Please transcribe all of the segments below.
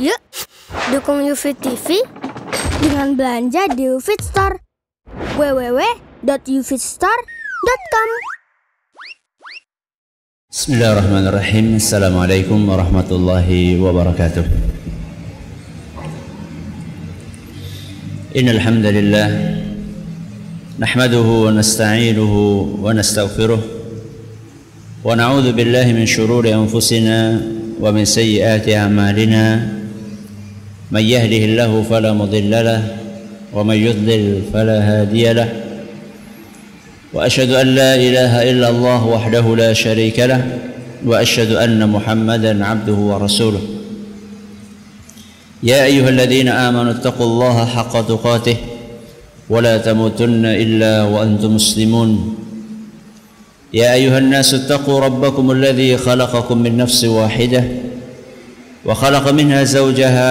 Yuk, dukung UFIT TV dengan belanja di UFIT Store. www.ufitstore.com Bismillahirrahmanirrahim. Assalamualaikum warahmatullahi wabarakatuh. Innal hamdalillah nahmaduhu wa nasta'inuhu wa nastaghfiruh billahi min shururi anfusina wa min man yahdihillahu fala mudilla lahu wa man yudlil fala hadiya lahu وأشهد أن لا إله إلا الله وحده لا شريك له وأشهد أن محمدا عبده ورسوله. يا أيها الذين آمنوا اتقوا الله حق تقاته ولا تموتن إلا وأنتم مسلمون. يا أيها الناس اتقوا ربكم الذي خلقكم من نفس واحدة وخلق منها زوجها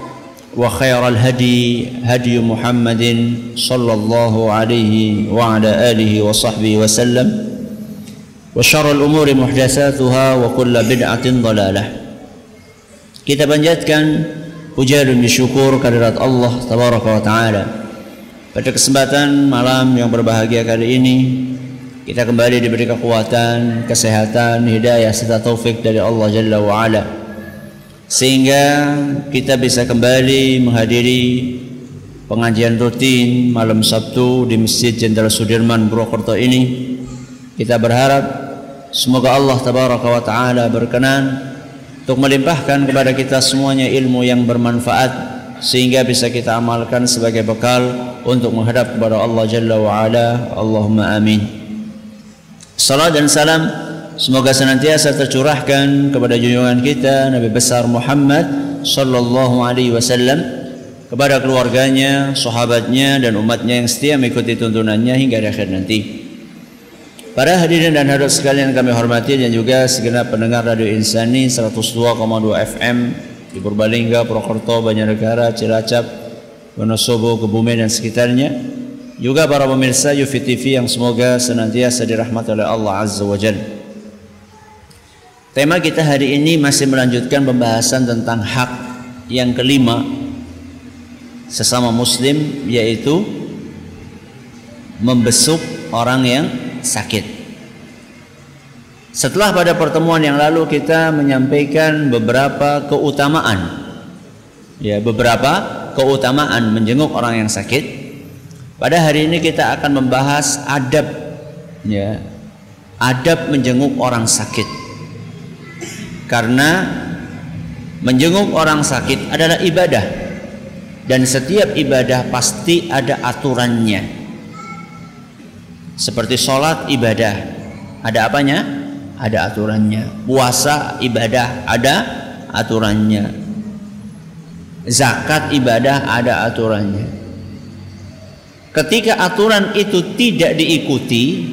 وخير الهدي هدي محمد صلى الله عليه وعلى آله وصحبه وسلم وشر الأمور محدثاتها وكل بدعة ضلالة kita panjatkan puja dan syukur kehadirat Allah tabaraka wa taala pada kesempatan malam yang berbahagia kali ini kita kembali diberi kekuatan, kesehatan, hidayah serta taufik dari Allah Jalla wa ala sehingga kita bisa kembali menghadiri pengajian rutin malam Sabtu di Masjid Jenderal Sudirman Purwokerto ini. Kita berharap semoga Allah tabaraka wa taala berkenan untuk melimpahkan kepada kita semuanya ilmu yang bermanfaat sehingga bisa kita amalkan sebagai bekal untuk menghadap kepada Allah Jalla wa ala. Allahumma amin. Salam dan salam Semoga senantiasa tercurahkan kepada junjungan kita Nabi besar Muhammad sallallahu alaihi wasallam kepada keluarganya, sahabatnya dan umatnya yang setia mengikuti tuntunannya hingga akhir nanti. Para hadirin dan hadirat sekalian kami hormati dan juga segenap pendengar Radio Insani 102,2 FM di Purbalingga, Purwokerto, Banjarnegara, Cilacap, Wonosobo, Kebumen dan sekitarnya. Juga para pemirsa Yufi yang semoga senantiasa dirahmati oleh Allah Azza wa Jalla. Tema kita hari ini masih melanjutkan pembahasan tentang hak yang kelima sesama muslim yaitu membesuk orang yang sakit. Setelah pada pertemuan yang lalu kita menyampaikan beberapa keutamaan ya beberapa keutamaan menjenguk orang yang sakit. Pada hari ini kita akan membahas adab ya adab menjenguk orang sakit karena menjenguk orang sakit adalah ibadah. Dan setiap ibadah pasti ada aturannya. Seperti sholat ibadah ada apanya? Ada aturannya. Puasa ibadah ada aturannya. Zakat ibadah ada aturannya. Ketika aturan itu tidak diikuti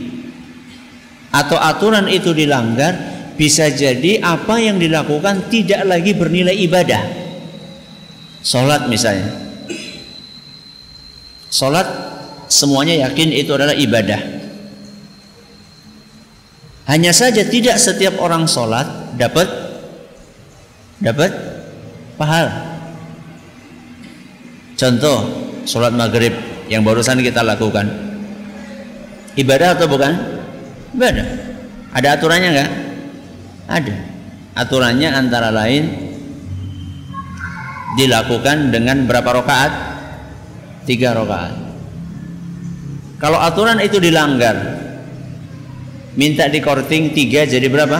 atau aturan itu dilanggar bisa jadi apa yang dilakukan tidak lagi bernilai ibadah. Salat misalnya. Salat semuanya yakin itu adalah ibadah. Hanya saja tidak setiap orang salat dapat dapat pahala. Contoh salat maghrib yang barusan kita lakukan. Ibadah atau bukan? Ibadah. Ada aturannya enggak? Ada. Aturannya antara lain dilakukan dengan berapa rakaat? Tiga rakaat. Kalau aturan itu dilanggar, minta di korting tiga jadi berapa?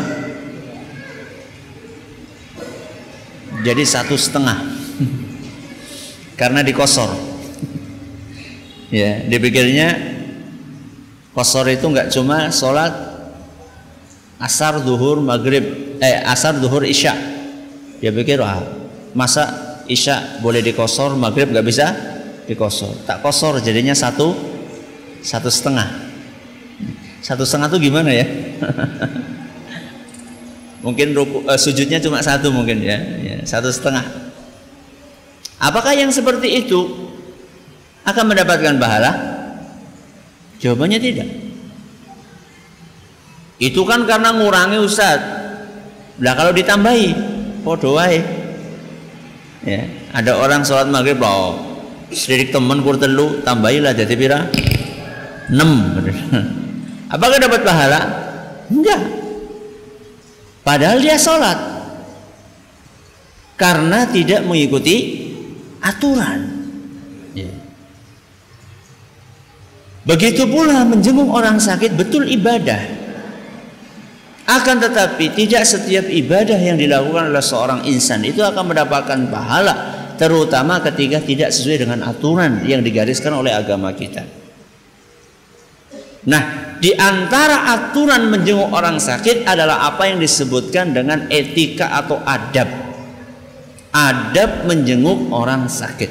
Jadi satu setengah. Karena dikosor. ya, dipikirnya kosor itu nggak cuma sholat asar, duhur, maghrib, eh asar, duhur, isya. Dia pikir wah masa isya boleh dikosor maghrib nggak bisa dikosor? Tak kosor jadinya satu satu setengah. Satu setengah tuh gimana ya? Mungkin ruku, uh, sujudnya cuma satu mungkin ya, ya satu setengah. Apakah yang seperti itu akan mendapatkan pahala? Jawabannya tidak itu kan karena ngurangi ustaz. Lah kalau ditambahi podo wae. Ya ada orang sholat maghrib loh sedikit temen kur telu tambahilah jadi pira? 6 apakah dapat pahala? Enggak. Padahal dia sholat. Karena tidak mengikuti aturan. Ya. begitu pula menjenguk orang sakit betul ibadah akan tetapi tidak setiap ibadah yang dilakukan oleh seorang insan itu akan mendapatkan pahala terutama ketika tidak sesuai dengan aturan yang digariskan oleh agama kita. Nah, di antara aturan menjenguk orang sakit adalah apa yang disebutkan dengan etika atau adab. Adab menjenguk orang sakit.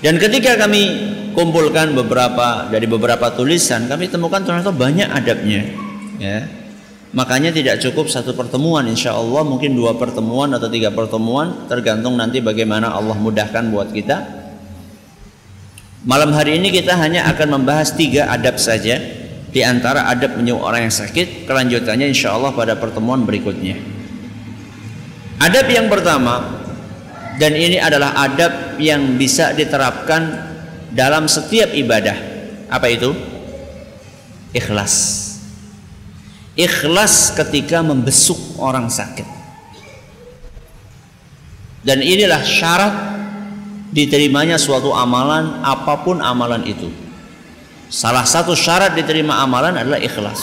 Dan ketika kami kumpulkan beberapa dari beberapa tulisan, kami temukan ternyata banyak adabnya ya. Makanya tidak cukup satu pertemuan insya Allah mungkin dua pertemuan atau tiga pertemuan tergantung nanti bagaimana Allah mudahkan buat kita. Malam hari ini kita hanya akan membahas tiga adab saja. Di antara adab menyuruh orang yang sakit kelanjutannya insya Allah pada pertemuan berikutnya. Adab yang pertama dan ini adalah adab yang bisa diterapkan dalam setiap ibadah. Apa itu? Ikhlas ikhlas ketika membesuk orang sakit. Dan inilah syarat diterimanya suatu amalan apa pun amalan itu. Salah satu syarat diterima amalan adalah ikhlas.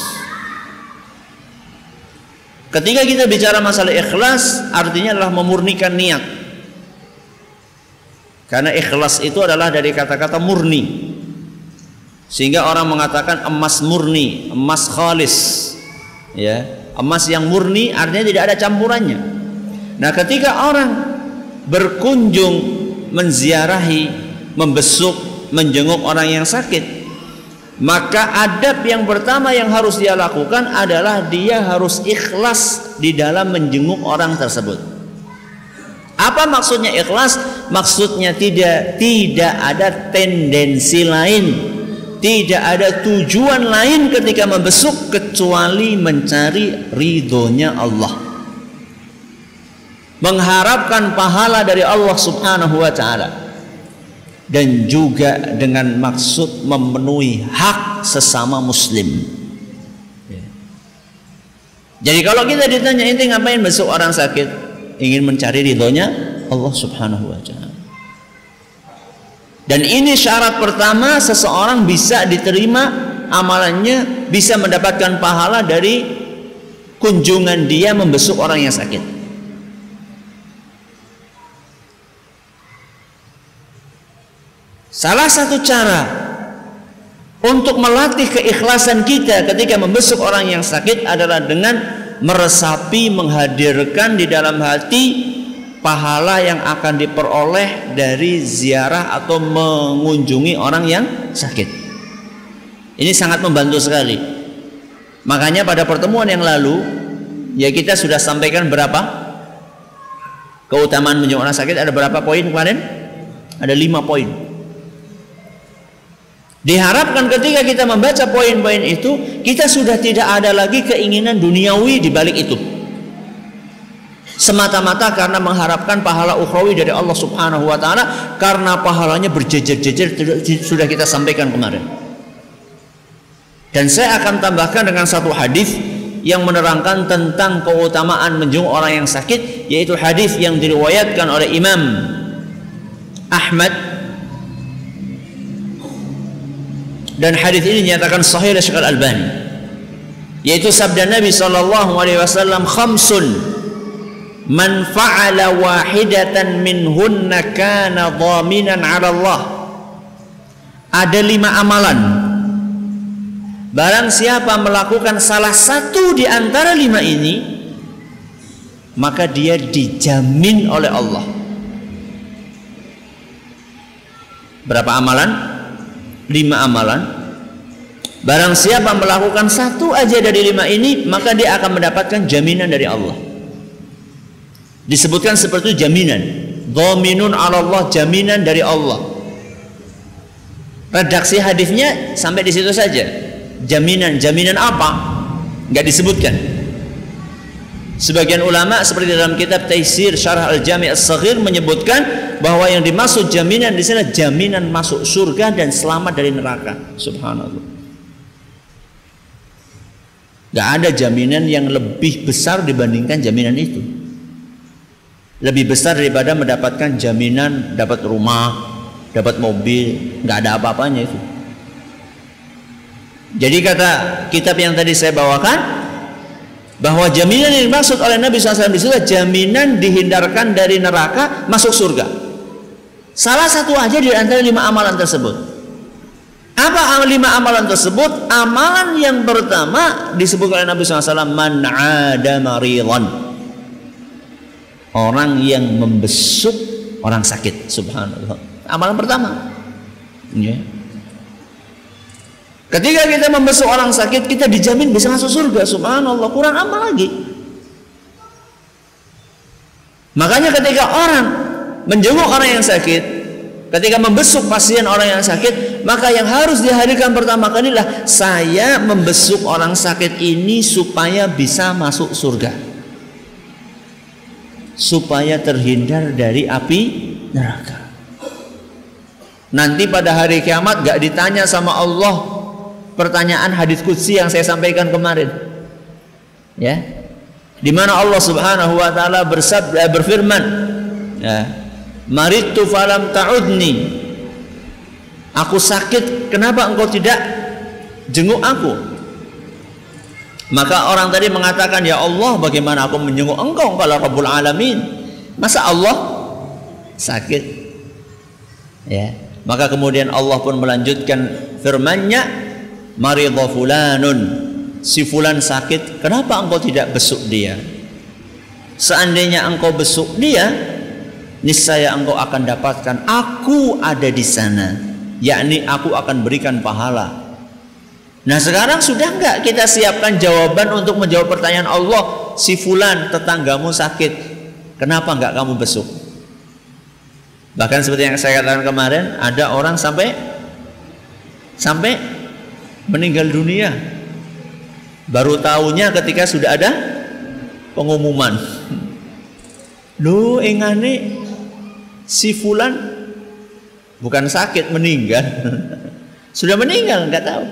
Ketika kita bicara masalah ikhlas, artinya adalah memurnikan niat. Karena ikhlas itu adalah dari kata-kata murni. Sehingga orang mengatakan emas murni, emas khalis ya. Emas yang murni artinya tidak ada campurannya. Nah ketika orang berkunjung menziarahi membesuk menjenguk orang yang sakit maka adab yang pertama yang harus dia lakukan adalah dia harus ikhlas di dalam menjenguk orang tersebut. Apa maksudnya ikhlas? Maksudnya tidak tidak ada tendensi lain tidak ada tujuan lain ketika membesuk kecuali mencari ridhonya Allah. Mengharapkan pahala dari Allah Subhanahu wa taala. Dan juga dengan maksud memenuhi hak sesama muslim. Jadi kalau kita ditanya inti ngapain besuk orang sakit? Ingin mencari ridhonya Allah Subhanahu wa taala. Dan ini syarat pertama seseorang bisa diterima amalannya, bisa mendapatkan pahala dari kunjungan dia membesuk orang yang sakit. Salah satu cara untuk melatih keikhlasan kita ketika membesuk orang yang sakit adalah dengan meresapi, menghadirkan di dalam hati pahala yang akan diperoleh dari ziarah atau mengunjungi orang yang sakit. Ini sangat membantu sekali. Makanya pada pertemuan yang lalu ya kita sudah sampaikan berapa keutamaan menjenguk orang sakit ada berapa poin kemarin? Ada lima poin. Diharapkan ketika kita membaca poin-poin itu kita sudah tidak ada lagi keinginan duniawi di balik itu semata-mata karena mengharapkan pahala ukhrawi dari Allah Subhanahu wa taala karena pahalanya berjejer-jejer sudah kita sampaikan kemarin. Dan saya akan tambahkan dengan satu hadis yang menerangkan tentang keutamaan menjenguk orang yang sakit yaitu hadis yang diriwayatkan oleh Imam Ahmad dan hadis ini dinyatakan sahih oleh Syekh Al-Albani yaitu sabda Nabi sallallahu alaihi wasallam khamsun man fa'ala wahidatan minhunna kana dhaminan 'ala Allah ada lima amalan barang siapa melakukan salah satu di antara lima ini maka dia dijamin oleh Allah. Berapa amalan? Lima amalan. Barang siapa melakukan satu aja dari lima ini, maka dia akan mendapatkan jaminan dari Allah. Disebutkan seperti itu jaminan. Dhaminun ala Allah, jaminan dari Allah. Redaksi hadisnya sampai di situ saja. Jaminan, jaminan apa? Enggak disebutkan. Sebagian ulama seperti dalam kitab Taisir Syarah Al-Jami' As-Saghir menyebutkan bahwa yang dimaksud jaminan di sana jaminan masuk surga dan selamat dari neraka. Subhanallah. Gak ada jaminan yang lebih besar dibandingkan jaminan itu. Lebih besar daripada mendapatkan jaminan dapat rumah, dapat mobil, nggak ada apa-apanya itu. Jadi kata kitab yang tadi saya bawakan, bahwa jaminan yang dimaksud oleh Nabi SAW di situ jaminan dihindarkan dari neraka masuk surga. Salah satu aja di antara lima amalan tersebut. Apa lima amalan tersebut? Amalan yang pertama disebut oleh Nabi SAW man ada maridhan. Orang yang membesuk orang sakit. Subhanallah. Amalan pertama. Yeah. Ketika kita membesuk orang sakit, kita dijamin bisa masuk surga. Subhanallah, kurang amal lagi. Makanya ketika orang menjenguk orang yang sakit, ketika membesuk pasien orang yang sakit, maka yang harus dihadirkan pertama kali adalah saya membesuk orang sakit ini supaya bisa masuk surga. Supaya terhindar dari api neraka. Nanti pada hari kiamat gak ditanya sama Allah pertanyaan hadis qudsi yang saya sampaikan kemarin. Ya. Di mana Allah Subhanahu wa taala bersabda berfirman, ya. Maritu falam ta'udni. Aku sakit, kenapa engkau tidak jenguk aku? Maka orang tadi mengatakan, "Ya Allah, bagaimana aku menjenguk engkau kalau Rabbul Alamin?" Masa Allah sakit? Ya. Maka kemudian Allah pun melanjutkan firman-Nya, maridha fulanun si fulan sakit kenapa engkau tidak besuk dia seandainya engkau besuk dia niscaya engkau akan dapatkan aku ada di sana yakni aku akan berikan pahala Nah sekarang sudah enggak kita siapkan jawaban untuk menjawab pertanyaan Allah Si fulan tetanggamu sakit Kenapa enggak kamu besuk Bahkan seperti yang saya katakan kemarin Ada orang sampai Sampai meninggal dunia. Baru tahunya ketika sudah ada pengumuman. Lu engane si fulan bukan sakit meninggal. sudah meninggal nggak tahu.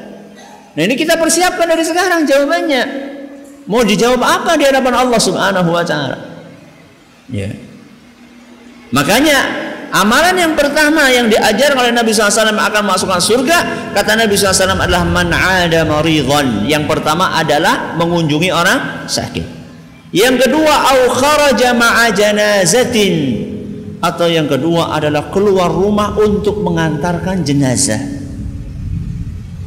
Nah ini kita persiapkan dari sekarang jawabannya. Mau dijawab apa di hadapan Allah Subhanahu wa taala? Ya. Makanya Amalan yang pertama yang diajar oleh Nabi SAW akan masukkan surga kata Nabi SAW adalah man ada maridhan. Yang pertama adalah mengunjungi orang sakit. Yang kedua au kharaja ma'a janazatin atau yang kedua adalah keluar rumah untuk mengantarkan jenazah.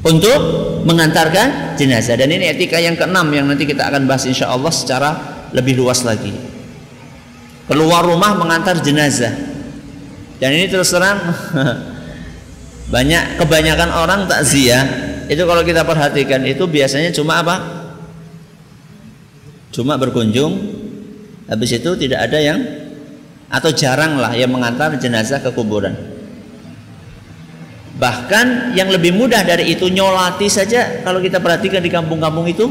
Untuk mengantarkan jenazah dan ini etika yang keenam yang nanti kita akan bahas insya Allah secara lebih luas lagi. Keluar rumah mengantar jenazah dan ini terus terang banyak kebanyakan orang takziah itu kalau kita perhatikan itu biasanya cuma apa? Cuma berkunjung habis itu tidak ada yang atau jarang lah yang mengantar jenazah ke kuburan. Bahkan yang lebih mudah dari itu nyolati saja kalau kita perhatikan di kampung-kampung itu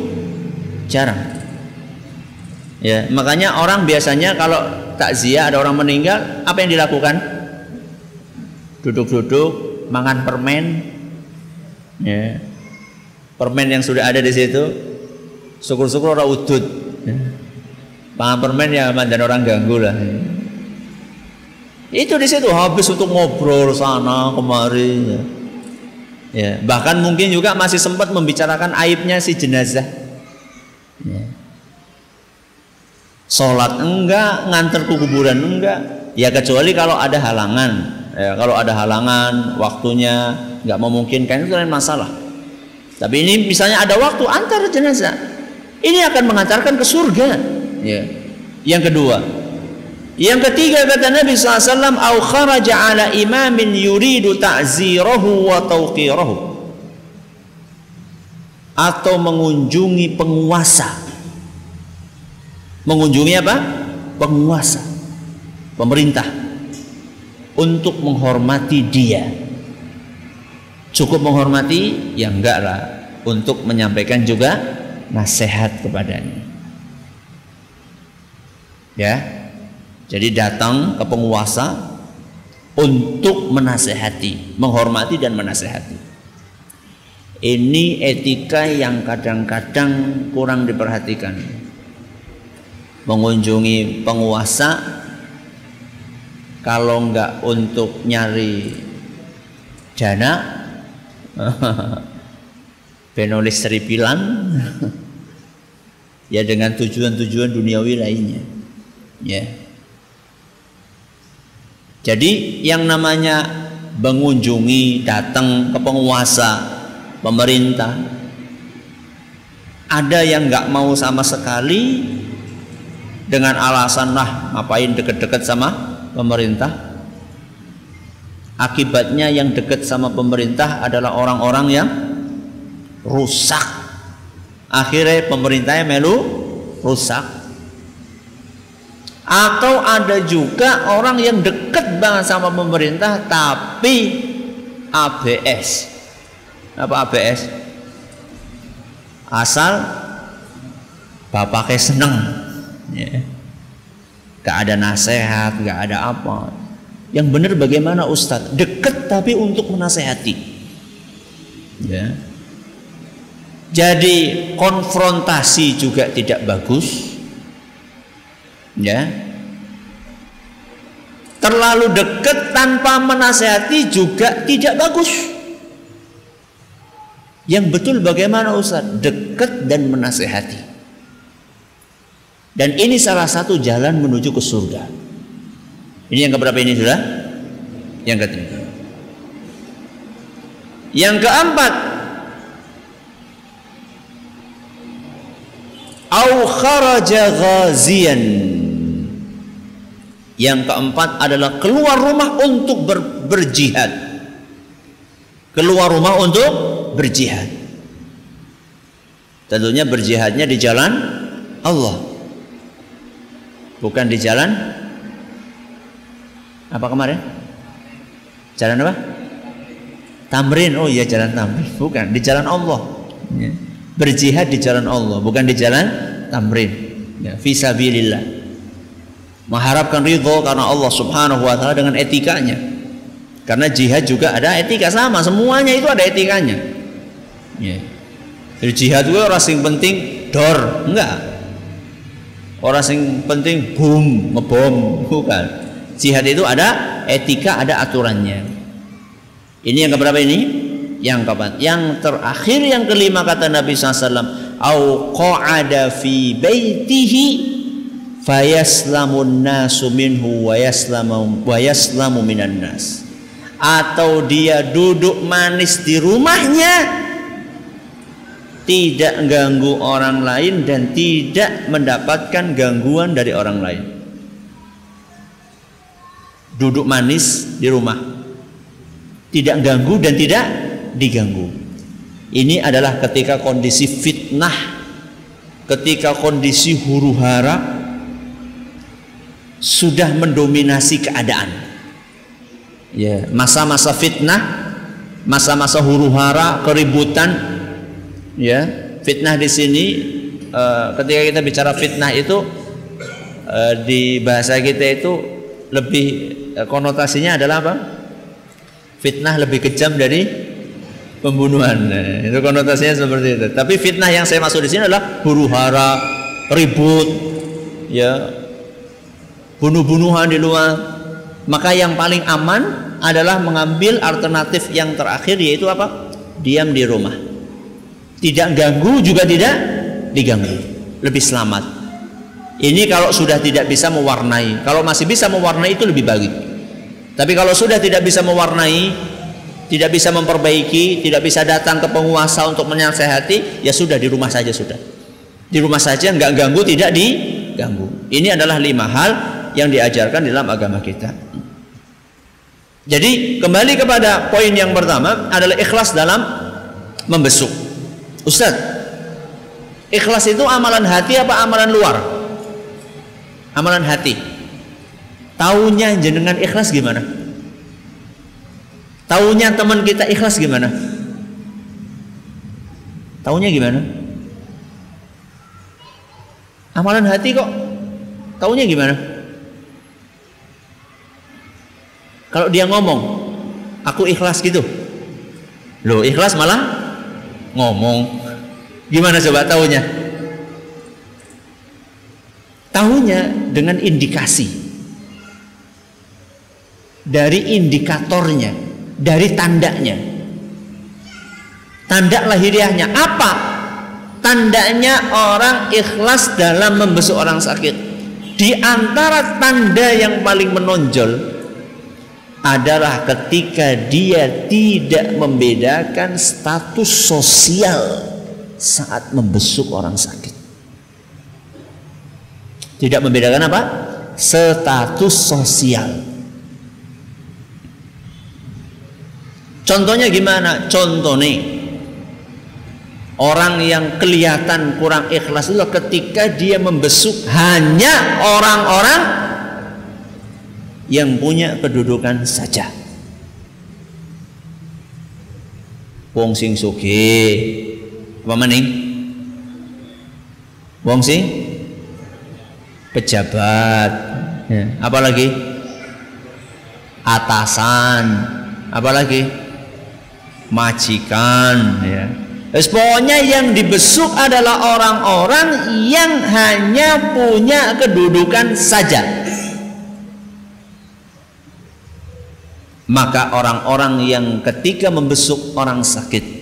jarang. Ya, makanya orang biasanya kalau takziah ada orang meninggal, apa yang dilakukan? duduk-duduk makan permen ya permen yang sudah ada di situ syukur-syukur orang udut ya. makan permen ya mandan orang ganggu lah ya. Itu di situ habis untuk ngobrol sana kemari ya. ya bahkan mungkin juga masih sempat membicarakan aibnya si jenazah. Ya. sholat enggak nganter ke kuburan enggak. Ya kecuali kalau ada halangan. Ya, kalau ada halangan waktunya nggak memungkinkan itu lain masalah. Tapi ini misalnya ada waktu antar jenazah. Ini akan mengantarkan ke surga. Ya. Yang kedua, yang ketiga kata Nabi SAW, "Au kharaja ala imamin yuridu ta'zirahu wa tauqirahu." Atau mengunjungi penguasa. Mengunjungi apa? Penguasa. Pemerintah. Untuk menghormati dia. Cukup menghormati? Ya enggak lah. Untuk menyampaikan juga nasihat kepadanya. Ya, jadi datang ke penguasa untuk menasehati, menghormati dan menasehati. Ini etika yang kadang-kadang kurang diperhatikan. Mengunjungi penguasa kalau enggak untuk nyari dana penulis seripilan ya dengan tujuan-tujuan duniawi lainnya ya jadi yang namanya mengunjungi, datang ke penguasa, pemerintah, ada yang nggak mau sama sekali dengan alasan lah ngapain deket-deket sama pemerintah. Akibatnya yang dekat sama pemerintah adalah orang-orang yang rusak. Akhirnya pemerintahnya melu rusak atau ada juga orang yang dekat banget sama pemerintah tapi ABS. Apa ABS? Asal bapaknya seneng. Ya. Gak ada nasihat, gak ada apa. Yang benar bagaimana Ustadz? Dekat tapi untuk menasehati. Ya. Jadi konfrontasi juga tidak bagus ya. Terlalu dekat tanpa menasehati juga tidak bagus. Yang betul bagaimana Ustaz? Dekat dan menasehati. Dan ini salah satu jalan menuju ke surga. Ini yang keberapa ini sudah yang ketiga. Yang keempat au kharaja ghazian yang keempat adalah keluar rumah untuk ber, berjihad. Keluar rumah untuk berjihad. Tentunya berjihadnya di jalan Allah. Bukan di jalan apa kemarin? Jalan apa? Tamrin. Oh iya jalan tamrin. Bukan di jalan Allah. Ya. Berjihad di jalan Allah, bukan di jalan tamrin. Ya, fisabilillah mengharapkan ridho karena Allah Subhanahu wa taala dengan etikanya. Karena jihad juga ada etika sama, semuanya itu ada etikanya. Ya. Jadi jihad itu orang sing penting dor, enggak. Orang sing penting boom, ngebom, bukan. Jihad itu ada etika, ada aturannya. Ini yang keberapa ini? Yang keempat. Yang terakhir yang kelima kata Nabi SAW, au qa'ada fi baitihi fayaslamun nasu minhu wa minan nas. Atau dia duduk manis di rumahnya tidak ganggu orang lain dan tidak mendapatkan gangguan dari orang lain. Duduk manis di rumah tidak ganggu dan tidak diganggu. Ini adalah ketika kondisi fitnah ketika kondisi huru hara sudah mendominasi keadaan. Ya, masa-masa fitnah, masa-masa huru-hara, keributan, ya. Fitnah di sini uh, ketika kita bicara fitnah itu uh, di bahasa kita itu lebih uh, konotasinya adalah apa? Fitnah lebih kejam dari pembunuhan. Nah, itu konotasinya seperti itu. Tapi fitnah yang saya maksud di sini adalah huru-hara, ribut, ya bunuh-bunuhan di luar. Maka yang paling aman adalah mengambil alternatif yang terakhir yaitu apa? Diam di rumah. Tidak ganggu juga tidak diganggu. Lebih selamat. Ini kalau sudah tidak bisa mewarnai. Kalau masih bisa mewarnai itu lebih baik. Tapi kalau sudah tidak bisa mewarnai tidak bisa memperbaiki tidak bisa datang ke penguasa untuk menasehati ya sudah di rumah saja sudah. Di rumah saja nggak ganggu tidak di diganggu. Ini adalah lima hal yang diajarkan dalam agama kita. Jadi kembali kepada poin yang pertama adalah ikhlas dalam membesuk. Ustaz, ikhlas itu amalan hati apa amalan luar? Amalan hati. Taunya jenengan ikhlas gimana? Taunya teman kita ikhlas gimana? Taunya gimana? Amalan hati kok taunya gimana? Kalau dia ngomong, aku ikhlas gitu. Loh, ikhlas malah ngomong. Gimana coba taunya? Tahunya dengan indikasi. Dari indikatornya, dari tandanya. Tanda lahiriahnya apa? Tandanya orang ikhlas dalam membesuk orang sakit. Di antara tanda yang paling menonjol adalah ketika dia tidak membedakan status sosial saat membesuk orang sakit. Tidak membedakan apa? Status sosial. Contohnya gimana? Contoh nih, Orang yang kelihatan kurang ikhlas itu ketika dia membesuk hanya orang-orang yang punya kedudukan saja. Wong sing suki, apa maning? Wong sing pejabat, ya. apalagi atasan, apalagi majikan, ya pokoknya yang dibesuk adalah orang-orang yang hanya punya kedudukan saja. Maka orang-orang yang ketika membesuk orang sakit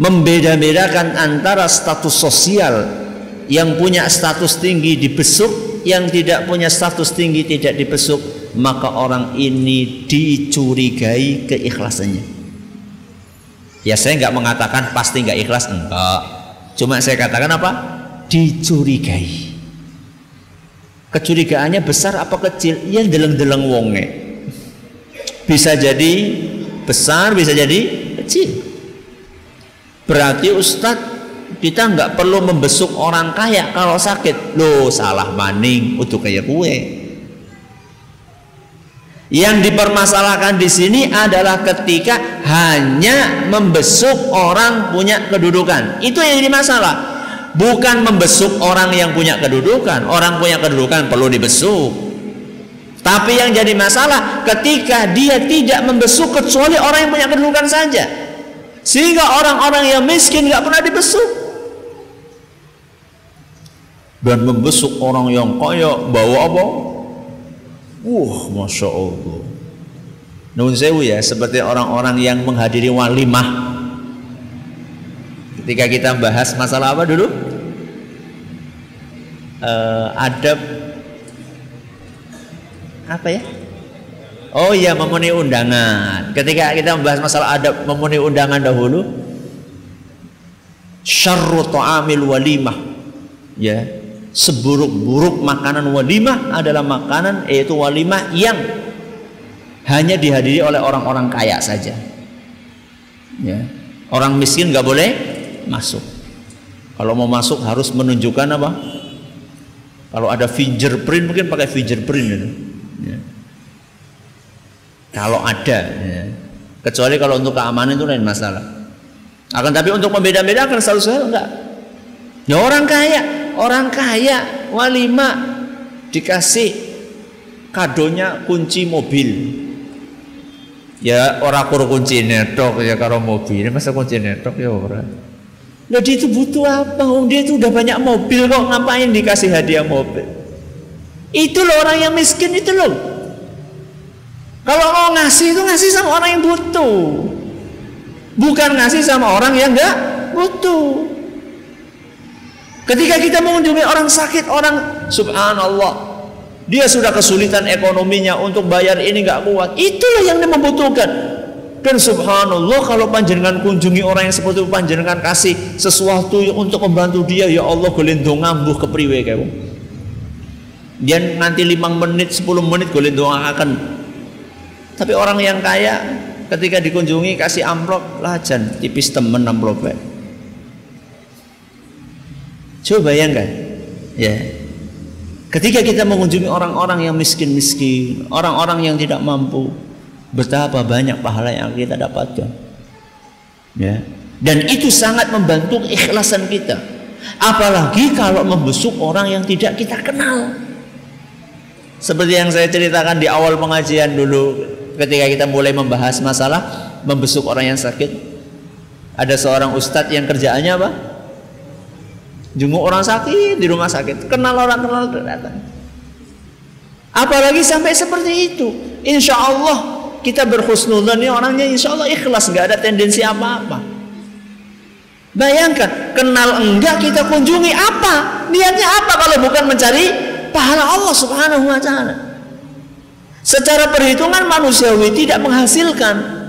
membeda-bedakan antara status sosial yang punya status tinggi dibesuk, yang tidak punya status tinggi tidak dibesuk, maka orang ini dicurigai keikhlasannya. Ya saya nggak mengatakan pasti nggak ikhlas enggak. Cuma saya katakan apa? Dicurigai. Kecurigaannya besar apa kecil? Ya deleng-deleng wonge. Bisa jadi besar, bisa jadi kecil. Berarti Ustadz kita nggak perlu membesuk orang kaya kalau sakit. Loh salah maning untuk kayak kue. Yang dipermasalahkan di sini adalah ketika hanya membesuk orang punya kedudukan. Itu yang jadi masalah. Bukan membesuk orang yang punya kedudukan. Orang punya kedudukan perlu dibesuk. Tapi yang jadi masalah ketika dia tidak membesuk kecuali orang yang punya kedudukan saja. Sehingga orang-orang yang miskin nggak pernah dibesuk. Dan membesuk orang yang kaya bawa apa? Wah, masya Allah. Nun sewu ya, seperti orang-orang yang menghadiri walimah. Ketika kita bahas masalah apa dulu? Uh, adab apa ya? Oh iya memenuhi undangan. Ketika kita membahas masalah adab memenuhi undangan dahulu, syarru ta'amil walimah. Ya, seburuk-buruk makanan walimah adalah makanan yaitu walimah yang hanya dihadiri oleh orang-orang kaya saja. Ya. Orang miskin nggak boleh masuk. Kalau mau masuk harus menunjukkan apa? Kalau ada fingerprint mungkin pakai fingerprint itu. Ya. Kalau ada, ya. kecuali kalau untuk keamanan itu lain masalah. Akan tapi untuk membeda-bedakan selalu saya enggak. Ya orang kaya orang kaya walima dikasih kadonya kunci mobil ya orang kur kunci netok ya karo mobil masa kunci netok ya orang Nah dia itu butuh apa? Oh, dia itu udah banyak mobil kok ngapain dikasih hadiah mobil? Itu loh orang yang miskin itu loh. Kalau mau ngasih itu ngasih sama orang yang butuh. Bukan ngasih sama orang yang enggak butuh. Ketika kita mengunjungi orang sakit, orang subhanallah, dia sudah kesulitan ekonominya untuk bayar ini nggak kuat. Itulah yang dia membutuhkan. Dan subhanallah kalau panjenengan kunjungi orang yang seperti itu panjenengan kasih sesuatu untuk membantu dia ya Allah golendong ngambuh kepriwe kayak dia nanti 5 menit 10 menit golendong akan tapi orang yang kaya ketika dikunjungi kasih amplop lajan tipis temen amplopnya coba bayangkan. Ya. Ketika kita mengunjungi orang-orang yang miskin-miskin orang-orang yang tidak mampu betapa banyak pahala yang kita dapatkan. Ya. Dan itu sangat membantu ikhlasan kita. Apalagi kalau membesuk orang yang tidak kita kenal. Seperti yang saya ceritakan di awal pengajian dulu ketika kita mulai membahas masalah membesuk orang yang sakit ada seorang ustadz yang kerjaannya apa? Jenguk orang sakit di rumah sakit. Kenal orang kenal datang apalagi sampai seperti itu. Insya Allah kita berhusnudzon ini orangnya insya Allah ikhlas nggak ada tendensi apa-apa bayangkan kenal enggak kita kunjungi apa niatnya apa kalau bukan mencari pahala Allah subhanahu wa ta'ala secara perhitungan manusiawi tidak menghasilkan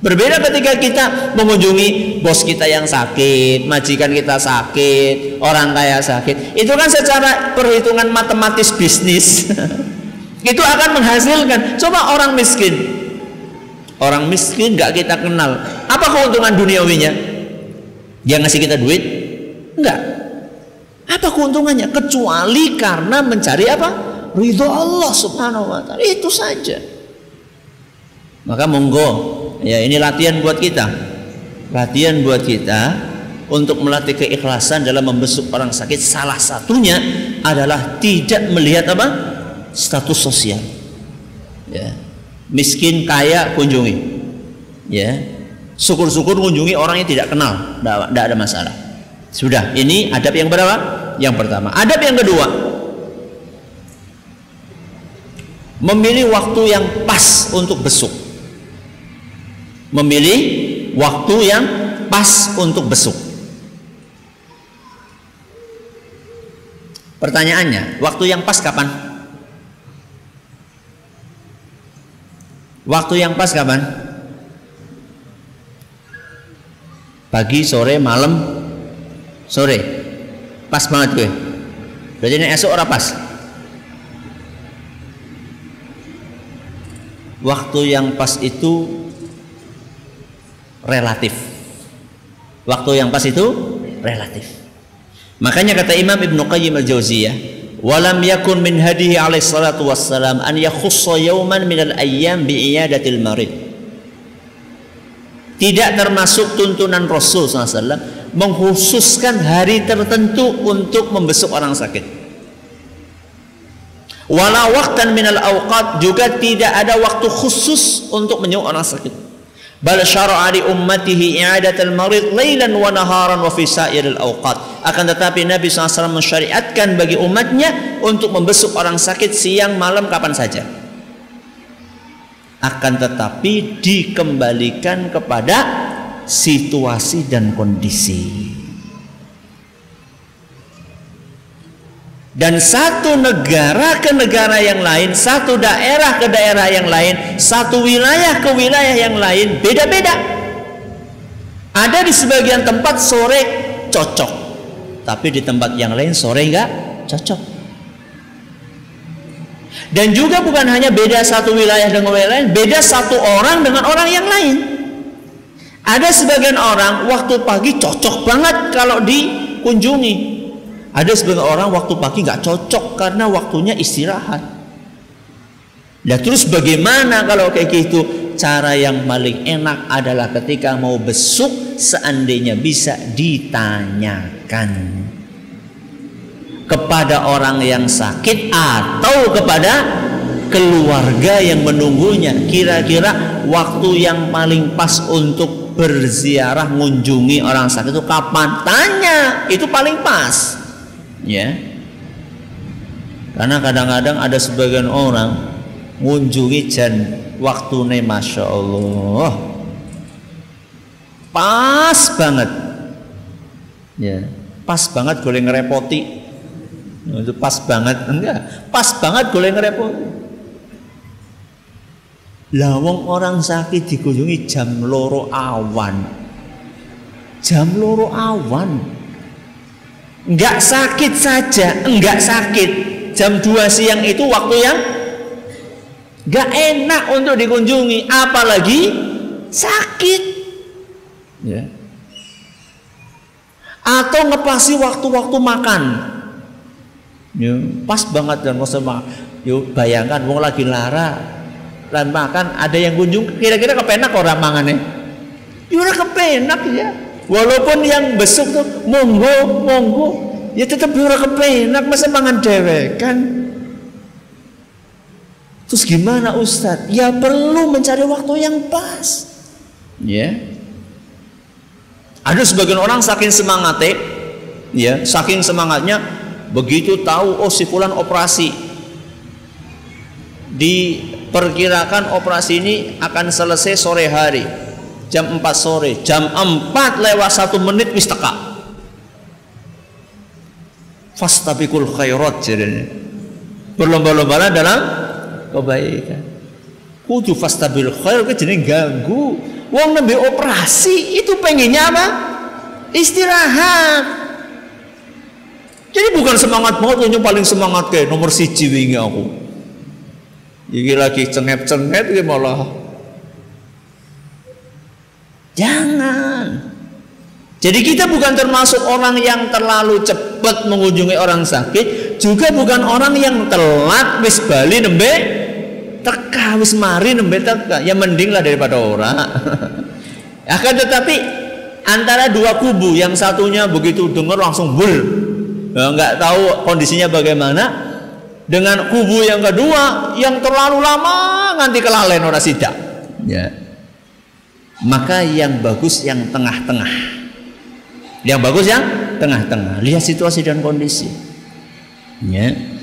Berbeda ketika kita mengunjungi bos kita yang sakit, majikan kita sakit, orang kaya sakit. Itu kan secara perhitungan matematis bisnis. itu akan menghasilkan. Coba orang miskin. Orang miskin gak kita kenal. Apa keuntungan duniawinya? Dia ngasih kita duit? Enggak apa keuntungannya? Kecuali karena mencari apa? Ridho Allah subhanahu wa ta'ala. Itu saja. Maka monggo. Ya ini latihan buat kita. Latihan buat kita untuk melatih keikhlasan dalam membesuk orang sakit. Salah satunya adalah tidak melihat apa status sosial. Ya. Miskin kaya kunjungi. Ya. Syukur-syukur kunjungi orang yang tidak kenal. Tidak ada masalah. Sudah ini adab yang berapa? Yang pertama. Adab yang kedua. Memilih waktu yang pas untuk besuk. Memilih waktu yang pas untuk besuk. Pertanyaannya waktu yang pas kapan Waktu yang pas kapan? Pagi, sore, malam, sore. Pas banget gue. Berarti ini esok orang pas. Waktu yang pas itu relatif. Waktu yang pas itu relatif. Makanya kata Imam Ibnu Qayyim al-Jauziyah, walam yakun min hadihi alaihi salatu wassalam an yakhussa yawman minal ayyam bi'iyadatil marid. Tidak termasuk tuntunan Rasul SAW mengkhususkan hari tertentu untuk membesuk orang sakit. Wala waktan minal awqat juga tidak ada waktu khusus untuk menyuk orang sakit. Bal syara'a li ummatihi i'adatal marid lailan wa naharan wa fi sa'iril awqat akan tetapi Nabi SAW mensyariatkan bagi umatnya untuk membesuk orang sakit siang malam kapan saja. Akan tetapi dikembalikan kepada situasi dan kondisi. Dan satu negara ke negara yang lain, satu daerah ke daerah yang lain, satu wilayah ke wilayah yang lain beda-beda. Ada di sebagian tempat sore cocok, tapi di tempat yang lain sore enggak cocok. Dan juga bukan hanya beda satu wilayah dengan wilayah lain, beda satu orang dengan orang yang lain. Ada sebagian orang waktu pagi cocok banget kalau dikunjungi, ada sebagian orang waktu pagi nggak cocok karena waktunya istirahat. Nah terus bagaimana kalau kayak gitu? Cara yang paling enak adalah ketika mau besuk seandainya bisa ditanyakan kepada orang yang sakit atau kepada keluarga yang menunggunya. Kira-kira waktu yang paling pas untuk berziarah mengunjungi orang sakit itu kapan? Tanya, itu paling pas. Ya. Karena kadang-kadang ada sebagian orang mengunjungi jan waktu masya Allah. Pas banget. Ya pas banget boleh ngerepoti itu pas banget enggak pas banget boleh ngerepoti Lawang orang sakit dikunjungi jam loro awan. Jam loro awan. Enggak sakit saja, enggak sakit. Jam 2 siang itu waktu yang enggak enak untuk dikunjungi, apalagi sakit. Ya. Atau ngepasi waktu-waktu makan. Ya, pas banget dan maksudnya Yuk bayangkan mau lagi lara lan makan ada yang kunjung kira-kira kepenak orang mangannya. Ya kepenak ya. Walaupun yang besuk tuh monggo monggo ya tetap ora kepenak masa mangan dewek kan. Terus gimana Ustadz? Ya perlu mencari waktu yang pas. Ya. Ada sebagian orang saking semangatnya, ya, saking semangatnya begitu tahu oh si fulan operasi. Diperkirakan operasi ini akan selesai sore hari. Jam 4 sore. Jam 4 lewat satu menit wis teka. Fastabikul khairat jadinya. Berlomba-lomba dalam kebaikan. Kudu fastabil khair ke ganggu wong nembe operasi itu pengennya apa? Istirahat. Jadi bukan semangat banget yang paling semangat kayak nomor siji wingi aku. Iki lagi cengep-cengep iki malah. Jangan. Jadi kita bukan termasuk orang yang terlalu cepat mengunjungi orang sakit, juga bukan orang yang telat wis bali nembe teka wis mari nembe teka. Ya mending lah daripada orang. Akan tetapi antara dua kubu, yang satunya begitu dengar langsung bul, ya, nggak tahu kondisinya bagaimana, dengan kubu yang kedua yang terlalu lama nganti kelalen orang sidak. Ya. Maka yang bagus yang tengah-tengah. Yang bagus yang tengah-tengah. Lihat situasi dan kondisi. Ya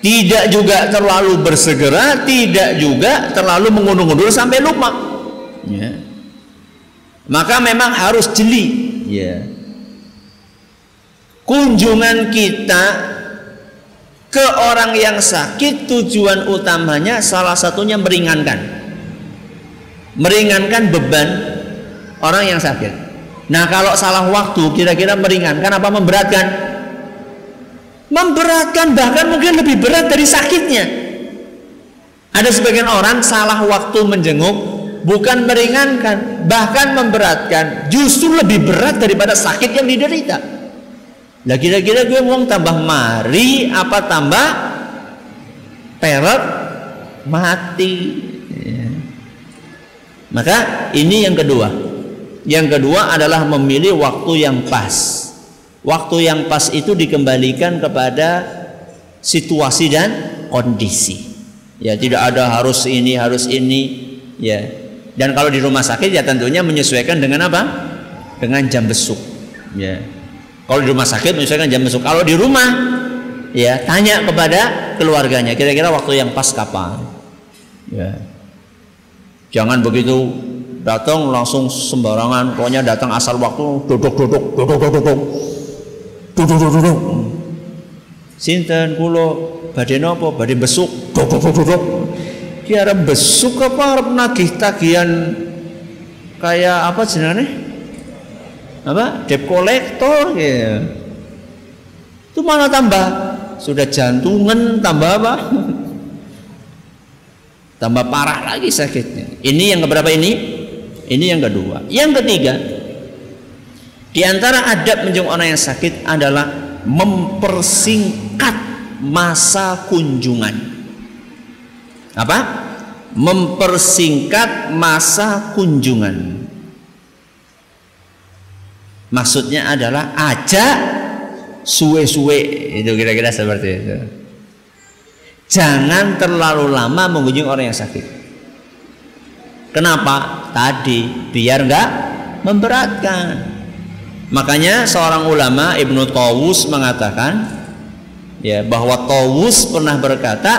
tidak juga terlalu bersegera tidak juga terlalu mengundur-undur sampai lupa. Ya. Maka memang harus jeli. Ya. Kunjungan kita ke orang yang sakit tujuan utamanya salah satunya meringankan. Meringankan beban orang yang sakit. Nah kalau salah waktu kira-kira meringankan apa memberatkan memberatkan bahkan mungkin lebih berat dari sakitnya ada sebagian orang salah waktu menjenguk bukan meringankan bahkan memberatkan justru lebih berat daripada sakit yang diderita lah kira-kira gue mau tambah mari apa tambah peret mati. Ya. Maka ini yang kedua. Yang kedua adalah memilih waktu yang pas. Waktu yang pas itu dikembalikan kepada situasi dan kondisi. Ya, tidak ada harus ini, harus ini, ya. Dan kalau di rumah sakit ya tentunya menyesuaikan dengan apa? Dengan jam besuk, ya. Kalau di rumah sakit menyesuaikan jam besuk. Kalau di rumah ya tanya kepada keluarganya kira-kira waktu yang pas kapan. Ya. Jangan begitu datang langsung sembarangan pokoknya datang asal waktu duduk duduk duduk duduk duduk sinten kulo badhe napa? Badhe besuk. Ki arep besuk apa arep nagih tagihan kayak apa jenenge? Apa? Debt collector ya. itu mana tambah. Sudah jantungan tambah apa? Tambah parah lagi sakitnya. Ini yang keberapa ini? Ini yang kedua. Yang ketiga di antara adab menjenguk orang yang sakit adalah mempersingkat masa kunjungan apa mempersingkat masa kunjungan Maksudnya adalah ajak suwe-suwe itu kira-kira seperti itu. Jangan terlalu lama mengunjungi orang yang sakit. Kenapa? Tadi biar enggak memberatkan. Makanya seorang ulama Ibnu Tawus mengatakan ya bahwa Tawus pernah berkata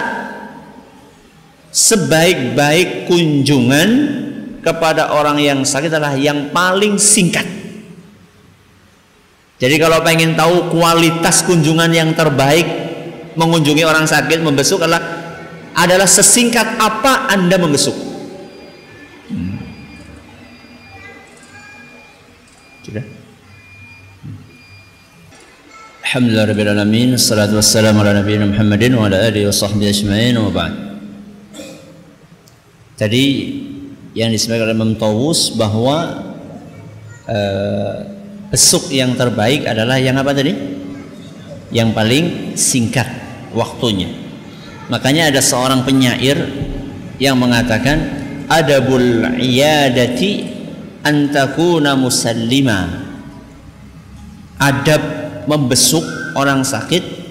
sebaik-baik kunjungan kepada orang yang sakit adalah yang paling singkat. Jadi kalau pengen tahu kualitas kunjungan yang terbaik mengunjungi orang sakit membesuk adalah adalah sesingkat apa Anda membesuk. Alhamdulillah Rabbil Alamin ba'd Tadi yang disampaikan oleh Imam Tawus bahwa uh, besuk yang terbaik adalah yang apa tadi? Yang paling singkat waktunya. Makanya ada seorang penyair yang mengatakan adabul iyadati antakuna musallima. Adab membesuk orang sakit.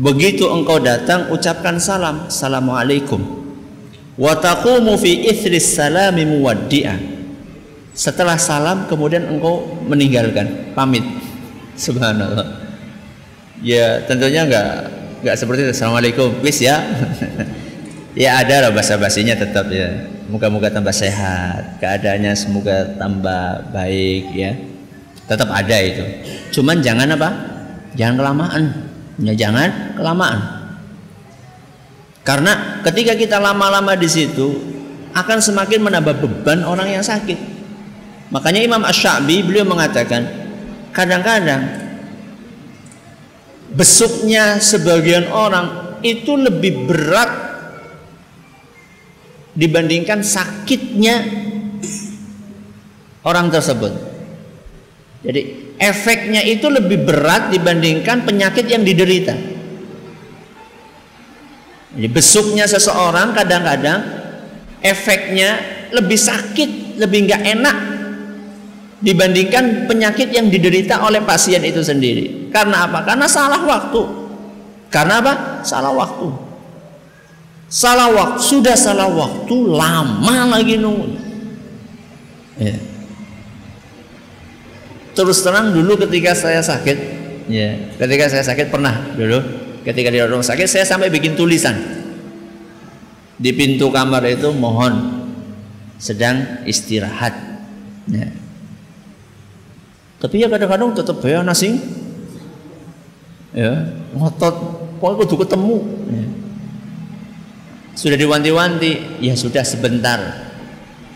Begitu engkau datang ucapkan salam. Assalamualaikum. Wa taqumu fi ithri salami setelah salam kemudian engkau meninggalkan. Pamit. Subhanallah. Ya tentunya enggak enggak seperti itu. Assalamualaikum. Please ya. Ya ada lah bahasa basinya tetap ya. Muka-muka tambah sehat. Keadaannya semoga tambah baik ya tetap ada itu. Cuman jangan apa? Jangan kelamaan. Ya jangan kelamaan. Karena ketika kita lama-lama di situ akan semakin menambah beban orang yang sakit. Makanya Imam Ash-Sha'bi beliau mengatakan kadang-kadang besuknya sebagian orang itu lebih berat dibandingkan sakitnya orang tersebut jadi efeknya itu lebih berat dibandingkan penyakit yang diderita. Jadi besuknya seseorang kadang-kadang efeknya lebih sakit, lebih nggak enak dibandingkan penyakit yang diderita oleh pasien itu sendiri. Karena apa? Karena salah waktu. Karena apa? Salah waktu. Salah waktu, sudah salah waktu, lama lagi nunggu. Ya terus terang dulu ketika saya sakit. Ya ketika saya sakit pernah dulu. Ketika di rumah sakit saya sampai bikin tulisan. Di pintu kamar itu mohon sedang istirahat. Ya. tapi ya kadang-kadang tetap ya nasi ya ngotot. Pokoknya kudu ketemu. Ya. sudah diwanti-wanti. Ya sudah sebentar.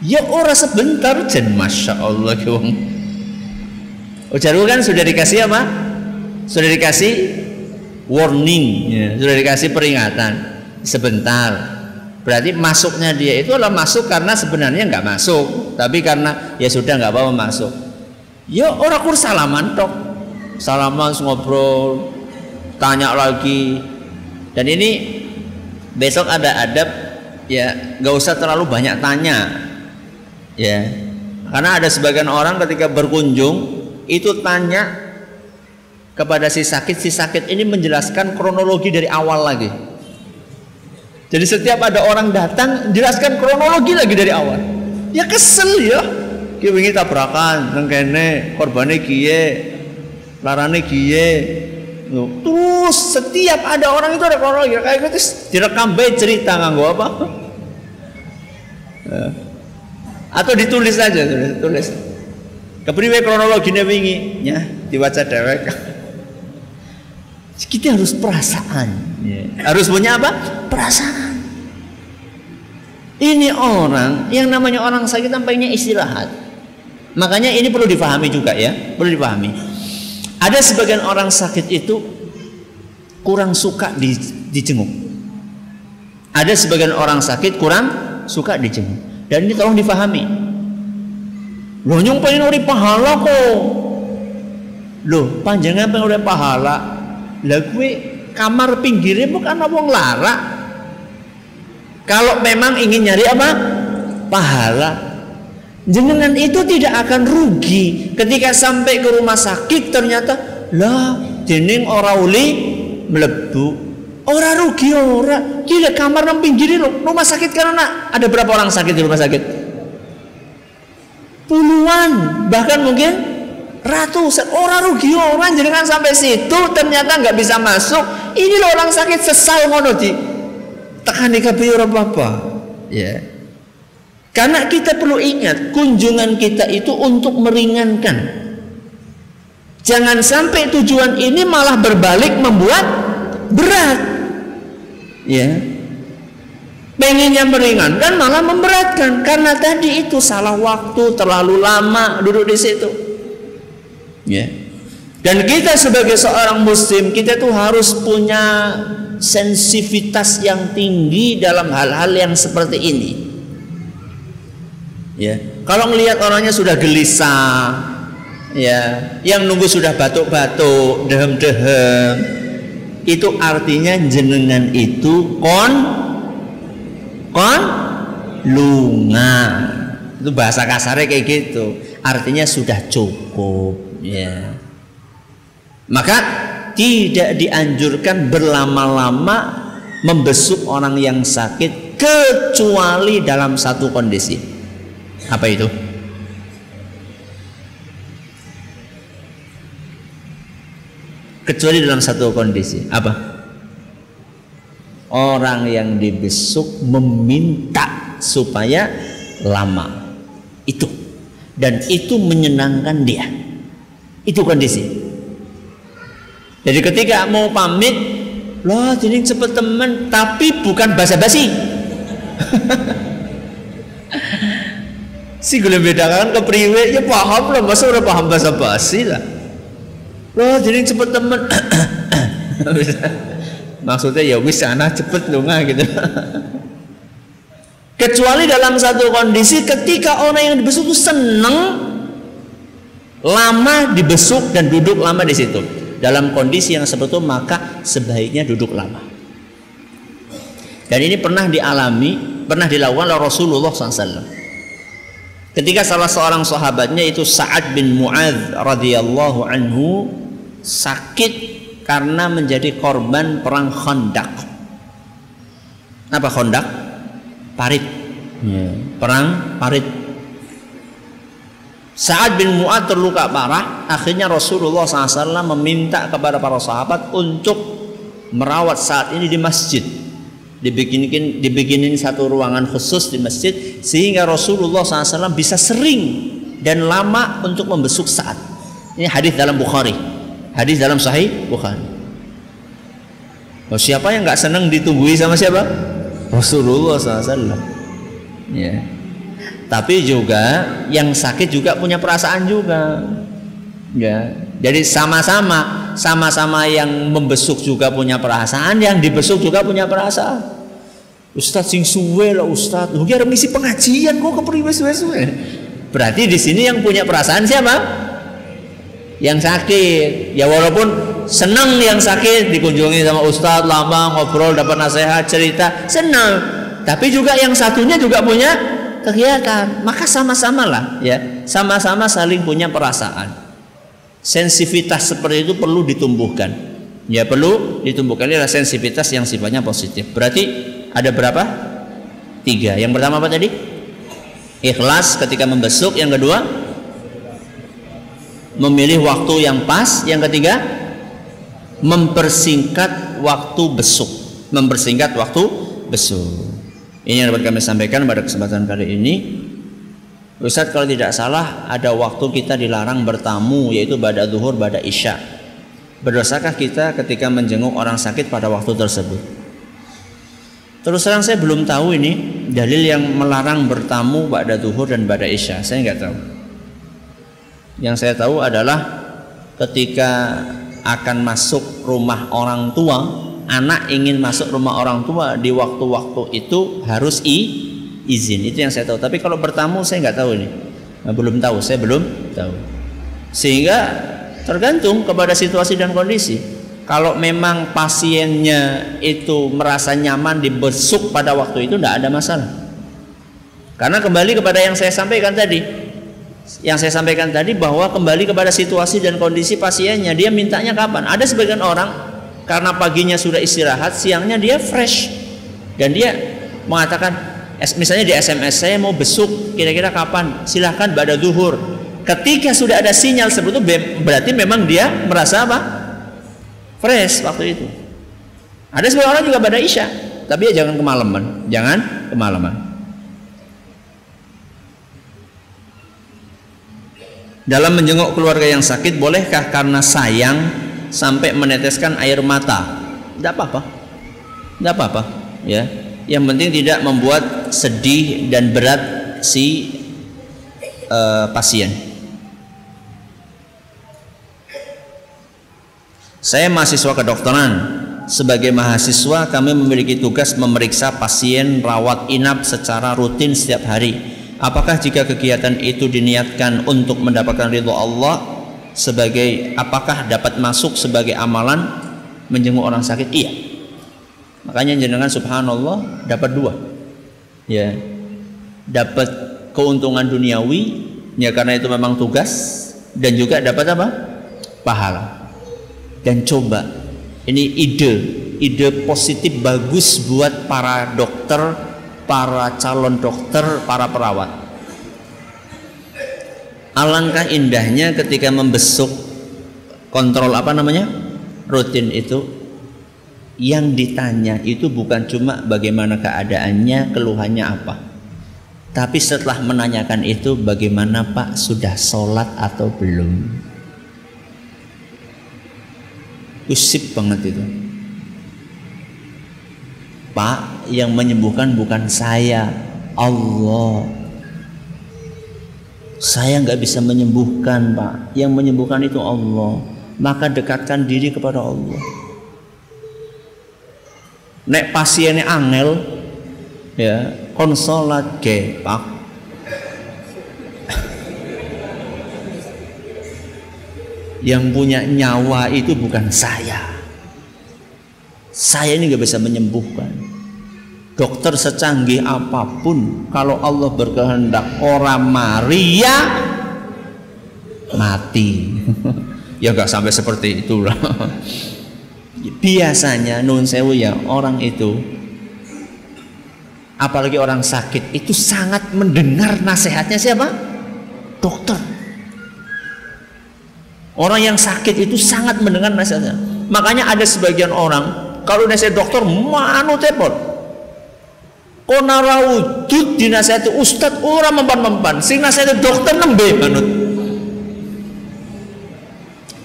Ya ora sebentar jen. Masya Allah wong Ucaru kan sudah dikasih apa? Sudah dikasih warning, ya. sudah dikasih peringatan sebentar. Berarti masuknya dia itu adalah masuk karena sebenarnya nggak masuk, tapi karena ya sudah nggak apa-apa masuk. Ya orang kur salaman tok, salaman ngobrol, tanya lagi. Dan ini besok ada adab ya nggak usah terlalu banyak tanya, ya karena ada sebagian orang ketika berkunjung itu tanya kepada si sakit, si sakit ini menjelaskan kronologi dari awal lagi. Jadi setiap ada orang datang, jelaskan kronologi lagi dari awal. Ya kesel ya. Ki wingi tabrakan nang kene, korbane kiye, larane kiye. Terus setiap ada orang itu ada kronologi kayak gitu direkam baik cerita nganggo apa? Ya. Atau ditulis aja, tulis. tulis. Kepriwe kronologinya wingi ya diwaca dewek. Kita harus perasaan. Ya. Harus punya apa? Perasaan. Ini orang yang namanya orang sakit tampaknya istirahat. Makanya ini perlu dipahami juga ya, perlu dipahami. Ada sebagian orang sakit itu kurang suka di, dijenguk. Ada sebagian orang sakit kurang suka dijenguk. Dan ini tolong difahami. Loh nyong pengen pahala kok. Loh panjangan pengen pahala. Lah gue kamar pinggirnya bukan wong lara. Kalau memang ingin nyari apa? Pahala. Jenengan itu tidak akan rugi ketika sampai ke rumah sakit ternyata lah jeneng ora uli melebu ora rugi ora gila kamar nang pinggir rumah sakit karena ada berapa orang sakit di rumah sakit puluhan bahkan mungkin ratusan. Orang rugi orang kan sampai situ ternyata nggak bisa masuk. Ini loh orang sakit sesal ngono di tekan di orang apa? Ya. Karena kita perlu ingat kunjungan kita itu untuk meringankan. Jangan sampai tujuan ini malah berbalik membuat berat. Ya pengennya meringankan malah memberatkan. Karena tadi itu salah waktu terlalu lama duduk di situ. Ya. Dan kita sebagai seorang muslim kita tuh harus punya sensitivitas yang tinggi dalam hal-hal yang seperti ini. Ya, kalau melihat orangnya sudah gelisah, ya, yang nunggu sudah batuk-batuk, dehem-dehem, itu artinya jenengan itu kon kon lunga. Itu bahasa kasarnya kayak gitu. Artinya sudah cukup, ya. Maka tidak dianjurkan berlama-lama membesuk orang yang sakit kecuali dalam satu kondisi. Apa itu? Kecuali dalam satu kondisi. Apa? Orang yang dibesuk meminta supaya lama. Itu. Dan itu menyenangkan dia. Itu kondisi. Jadi ketika mau pamit, loh jadi cepet temen, tapi bukan basa-basi. si gue bedakan ke priwe ya paham lah masa udah paham bahasa basi lah loh jadi cepet temen maksudnya ya wis anak cepet lu nggak gitu kecuali dalam satu kondisi ketika orang yang dibesuk itu seneng lama dibesuk dan duduk lama di situ dalam kondisi yang seperti itu maka sebaiknya duduk lama. Dan ini pernah dialami, pernah dilakukan oleh Rasulullah SAW. Ketika salah seorang sahabatnya itu Sa'ad bin Mu'adz radhiyallahu anhu sakit karena menjadi korban perang Khandaq. Apa Khandaq? Parit. Ya. Perang parit Sa'ad bin Mu'ad terluka parah, akhirnya Rasulullah SAW meminta kepada para sahabat untuk merawat saat ini di masjid. Dibikinin, dibikinin satu ruangan khusus di masjid sehingga Rasulullah SAW bisa sering dan lama untuk membesuk saat. Ini hadis dalam Bukhari, hadis dalam Sahih Bukhari. Oh, siapa yang nggak senang ditunggui sama siapa? Rasulullah SAW. Ya. Tapi juga yang sakit juga punya perasaan juga. Ya. Jadi sama-sama sama-sama yang membesuk juga punya perasaan yang dibesuk juga punya perasaan. Ustadz sing suwe lah Ustadz. Lu ngisi pengajian kok kepriwe suwe-suwe berarti di sini yang punya perasaan siapa yang sakit ya walaupun senang yang sakit dikunjungi sama Ustadz lama ngobrol dapat nasihat cerita senang tapi juga yang satunya juga punya kegiatan, maka sama-sama lah ya, sama-sama saling punya perasaan. Sensitivitas seperti itu perlu ditumbuhkan. Ya perlu ditumbuhkan ini adalah sensitivitas yang sifatnya positif. Berarti ada berapa? Tiga. Yang pertama apa tadi? Ikhlas ketika membesuk. Yang kedua, memilih waktu yang pas. Yang ketiga, mempersingkat waktu besuk. Mempersingkat waktu besuk. Ini yang dapat kami sampaikan pada kesempatan kali ini. Ustaz kalau tidak salah ada waktu kita dilarang bertamu yaitu pada zuhur pada isya. Berdosakah kita ketika menjenguk orang sakit pada waktu tersebut? Terus terang saya belum tahu ini dalil yang melarang bertamu pada zuhur dan pada isya. Saya nggak tahu. Yang saya tahu adalah ketika akan masuk rumah orang tua anak ingin masuk rumah orang tua di waktu-waktu itu harus i, izin. Itu yang saya tahu. Tapi kalau bertamu saya nggak tahu ini. Nah, belum tahu. Saya belum tahu. Sehingga tergantung kepada situasi dan kondisi. Kalau memang pasiennya itu merasa nyaman dibesuk pada waktu itu tidak ada masalah. Karena kembali kepada yang saya sampaikan tadi yang saya sampaikan tadi bahwa kembali kepada situasi dan kondisi pasiennya dia mintanya kapan? Ada sebagian orang karena paginya sudah istirahat, siangnya dia fresh. Dan dia mengatakan misalnya di SMS saya mau besuk kira-kira kapan? Silahkan pada zuhur. Ketika sudah ada sinyal seperti itu berarti memang dia merasa apa? Fresh waktu itu. Ada sebagian orang juga pada isya tapi ya jangan kemalaman jangan kemalaman dalam menjenguk keluarga yang sakit bolehkah karena sayang sampai meneteskan air mata tidak apa-apa tidak apa-apa ya yang penting tidak membuat sedih dan berat si uh, pasien Saya mahasiswa kedokteran. Sebagai mahasiswa kami memiliki tugas memeriksa pasien rawat inap secara rutin setiap hari. Apakah jika kegiatan itu diniatkan untuk mendapatkan ridho Allah sebagai apakah dapat masuk sebagai amalan menjenguk orang sakit? Iya. Makanya jenengan subhanallah dapat dua. Ya. Dapat keuntungan duniawi ya karena itu memang tugas dan juga dapat apa? pahala. Dan coba ini ide, ide positif bagus buat para dokter, para calon dokter, para perawat. Alangkah indahnya ketika membesuk kontrol apa namanya? rutin itu yang ditanya itu bukan cuma bagaimana keadaannya, keluhannya apa. Tapi setelah menanyakan itu bagaimana Pak sudah sholat atau belum? Usip banget itu. Pak, yang menyembuhkan bukan saya, Allah. Saya nggak bisa menyembuhkan, Pak. Yang menyembuhkan itu Allah. Maka dekatkan diri kepada Allah. Nek pasiennya angel, ya konsolat ke Pak yang punya nyawa itu bukan saya saya ini nggak bisa menyembuhkan. Dokter secanggih apa pun kalau Allah berkehendak orang Maria mati. Ya nggak sampai seperti itulah. Biasanya nun sewu ya orang itu apalagi orang sakit itu sangat mendengar nasihatnya siapa? Dokter. Orang yang sakit itu sangat mendengar nasihatnya. Makanya ada sebagian orang kalau nasihat dokter manu tepot. Kona rawujud dinasihati ustad orang mempan-mempan. Sing nasihati dokter nembe manut.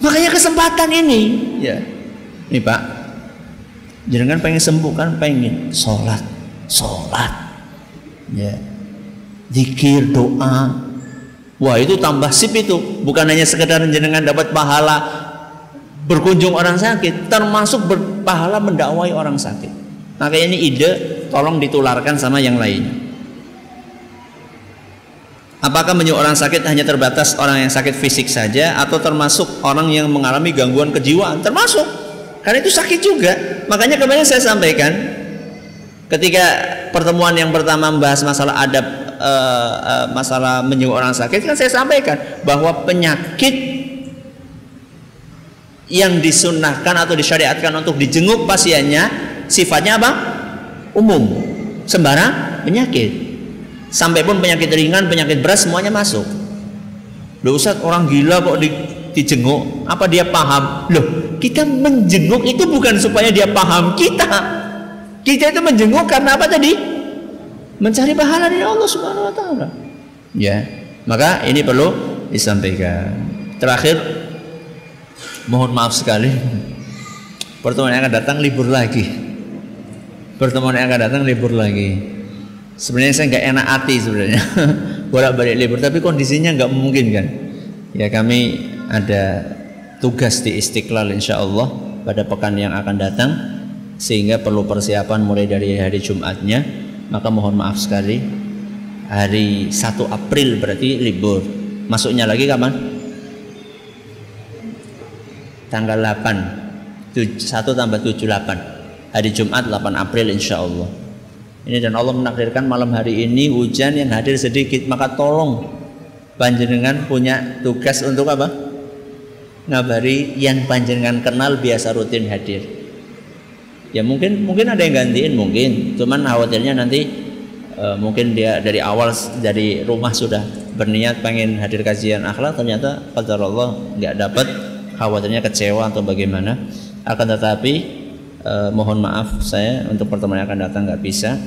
Makanya kesempatan ini, ya. Nih Pak, jangan pengen sembuh kan? Pengen. Sholat, sholat, ya, zikir doa, Wah itu tambah sip itu. Bukan hanya sekedar jenengan dapat pahala berkunjung orang sakit, termasuk berpahala mendakwai orang sakit. Maka ini ide tolong ditularkan sama yang lainnya. Apakah menyuruh orang sakit hanya terbatas orang yang sakit fisik saja atau termasuk orang yang mengalami gangguan kejiwaan? Termasuk. Karena itu sakit juga. Makanya kemarin saya sampaikan ketika pertemuan yang pertama membahas masalah adab uh, uh, masalah menyuruh orang sakit kan saya sampaikan bahwa penyakit yang disunahkan atau disyariatkan untuk dijenguk pasiennya sifatnya apa? Umum, sembarang penyakit. Sampai pun penyakit ringan, penyakit berat semuanya masuk. Loh Ustaz, orang gila kok di, dijenguk? Apa dia paham? Loh, kita menjenguk itu bukan supaya dia paham kita. Kita itu menjenguk karena apa tadi? mencari pahala dari Allah Subhanahu wa taala. Ya. Maka ini perlu disampaikan. Terakhir mohon maaf sekali. Pertemuan yang akan datang libur lagi. Pertemuan yang akan datang libur lagi. Sebenarnya saya nggak enak hati sebenarnya bolak-balik libur, tapi kondisinya nggak memungkinkan. Ya kami ada tugas di Istiqlal insya Allah pada pekan yang akan datang sehingga perlu persiapan mulai dari hari Jumatnya maka mohon maaf sekali hari 1 April berarti libur masuknya lagi kapan? Tanggal 8 1 tambah 7 8 hari Jumat 8 April insya Allah. Ini dan Allah menakdirkan malam hari ini hujan yang hadir sedikit maka tolong panjenengan punya tugas untuk apa? ngabari yang panjenengan kenal biasa rutin hadir. Ya mungkin mungkin ada yang gantiin mungkin. Cuman khawatirnya nanti uh, mungkin dia dari awal dari rumah sudah berniat pengen hadir kajian akhlak ternyata pada Allah nggak dapat khawatirnya kecewa atau bagaimana akan tetapi uh, mohon maaf saya untuk pertemuan yang akan datang nggak bisa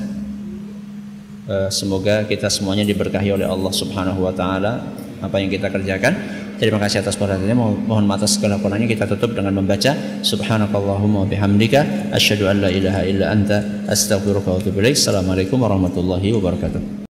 uh, semoga kita semuanya diberkahi oleh Allah Subhanahu Wa Taala apa yang kita kerjakan Terima kasih atas perhatiannya. Mohon maaf atas segala kurangnya kita tutup dengan membaca Subhanakallahumma bihamdika asyhadu an la ilaha illa anta astaghfiruka wa atubu ilaik. Assalamualaikum warahmatullahi wabarakatuh.